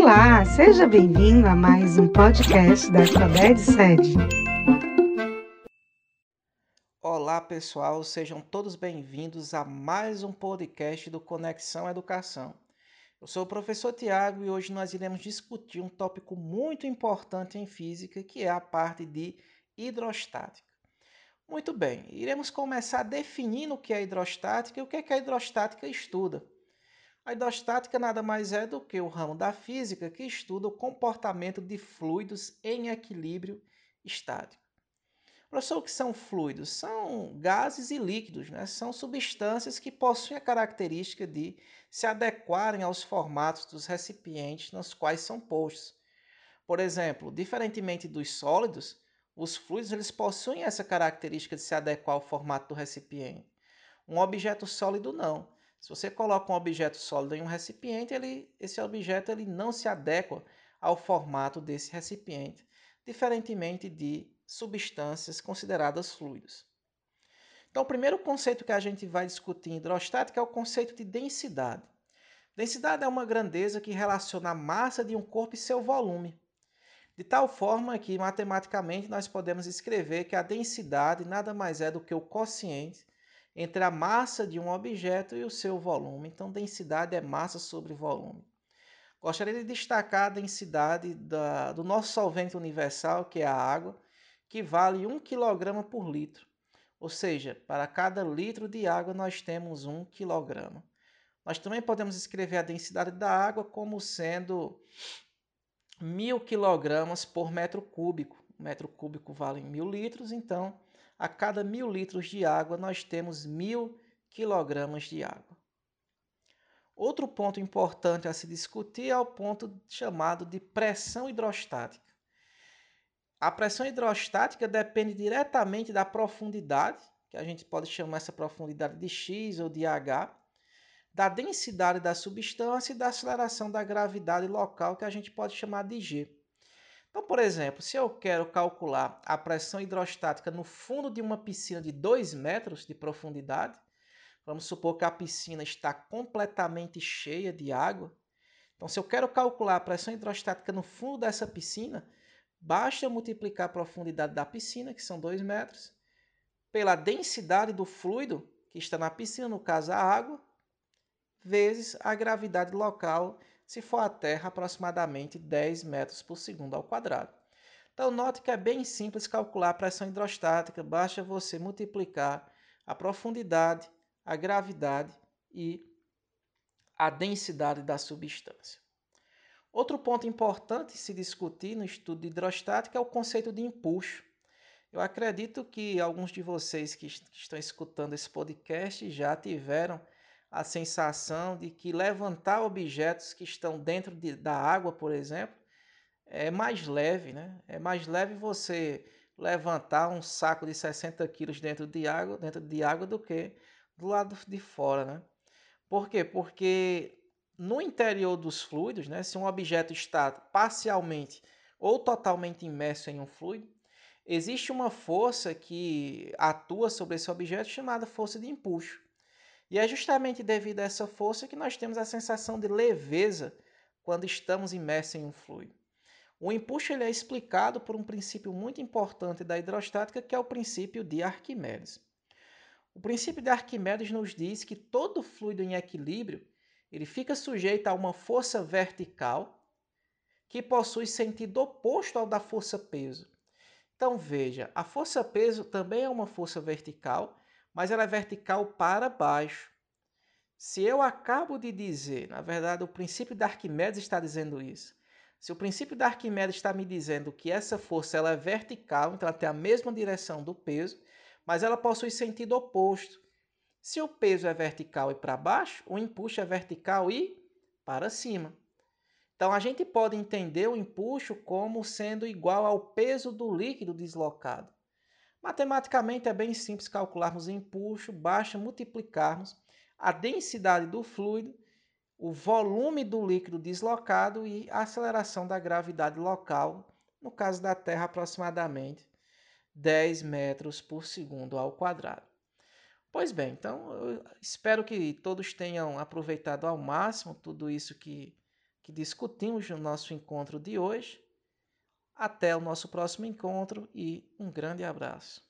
Olá, seja bem-vindo a mais um podcast da Alfabete Sede. Olá, pessoal, sejam todos bem-vindos a mais um podcast do Conexão Educação. Eu sou o professor Tiago e hoje nós iremos discutir um tópico muito importante em física, que é a parte de hidrostática. Muito bem, iremos começar definindo o que é hidrostática e o que, é que a hidrostática estuda. A hidrostática nada mais é do que o ramo da física que estuda o comportamento de fluidos em equilíbrio estático. Professor, o que são fluidos? São gases e líquidos, né? são substâncias que possuem a característica de se adequarem aos formatos dos recipientes nos quais são postos. Por exemplo, diferentemente dos sólidos, os fluidos eles possuem essa característica de se adequar ao formato do recipiente. Um objeto sólido não. Se você coloca um objeto sólido em um recipiente, ele, esse objeto ele não se adequa ao formato desse recipiente, diferentemente de substâncias consideradas fluidos. Então, o primeiro conceito que a gente vai discutir em hidrostática é o conceito de densidade. Densidade é uma grandeza que relaciona a massa de um corpo e seu volume. De tal forma que, matematicamente, nós podemos escrever que a densidade nada mais é do que o quociente entre a massa de um objeto e o seu volume. Então, densidade é massa sobre volume. Gostaria de destacar a densidade da, do nosso solvente universal, que é a água, que vale 1 kg por litro. Ou seja, para cada litro de água nós temos 1 kg. Nós também podemos escrever a densidade da água como sendo 1000 kg por metro cúbico. O metro cúbico vale 1000 litros, então a cada mil litros de água nós temos mil quilogramas de água. Outro ponto importante a se discutir é o ponto chamado de pressão hidrostática. A pressão hidrostática depende diretamente da profundidade, que a gente pode chamar essa profundidade de x ou de h, da densidade da substância e da aceleração da gravidade local, que a gente pode chamar de g. Então, por exemplo, se eu quero calcular a pressão hidrostática no fundo de uma piscina de 2 metros de profundidade, vamos supor que a piscina está completamente cheia de água. Então, se eu quero calcular a pressão hidrostática no fundo dessa piscina, basta multiplicar a profundidade da piscina, que são 2 metros, pela densidade do fluido que está na piscina, no caso a água, vezes a gravidade local se for a Terra aproximadamente 10 metros por segundo ao quadrado. Então, note que é bem simples calcular a pressão hidrostática, basta você multiplicar a profundidade, a gravidade e a densidade da substância. Outro ponto importante se discutir no estudo de hidrostática é o conceito de empuxo. Eu acredito que alguns de vocês que estão escutando esse podcast já tiveram a sensação de que levantar objetos que estão dentro de, da água, por exemplo, é mais leve, né? É mais leve você levantar um saco de 60 quilos dentro de água, dentro de água do que do lado de fora, né? Por quê? Porque no interior dos fluidos, né, se um objeto está parcialmente ou totalmente imerso em um fluido, existe uma força que atua sobre esse objeto chamada força de empuxo. E é justamente devido a essa força que nós temos a sensação de leveza quando estamos imersos em um fluido. O empuxo ele é explicado por um princípio muito importante da hidrostática, que é o princípio de Arquimedes. O princípio de Arquimedes nos diz que todo fluido em equilíbrio ele fica sujeito a uma força vertical que possui sentido oposto ao da força peso. Então veja, a força peso também é uma força vertical, mas ela é vertical para baixo. Se eu acabo de dizer, na verdade, o princípio de Arquimedes está dizendo isso. Se o princípio de Arquimedes está me dizendo que essa força ela é vertical, então ela tem a mesma direção do peso, mas ela possui sentido oposto. Se o peso é vertical e para baixo, o empuxo é vertical e para cima. Então a gente pode entender o empuxo como sendo igual ao peso do líquido deslocado. Matematicamente é bem simples calcularmos o empuxo, basta multiplicarmos a densidade do fluido, o volume do líquido deslocado e a aceleração da gravidade local, no caso da Terra, aproximadamente 10 metros por segundo ao quadrado. Pois bem, então eu espero que todos tenham aproveitado ao máximo tudo isso que, que discutimos no nosso encontro de hoje. Até o nosso próximo encontro e um grande abraço.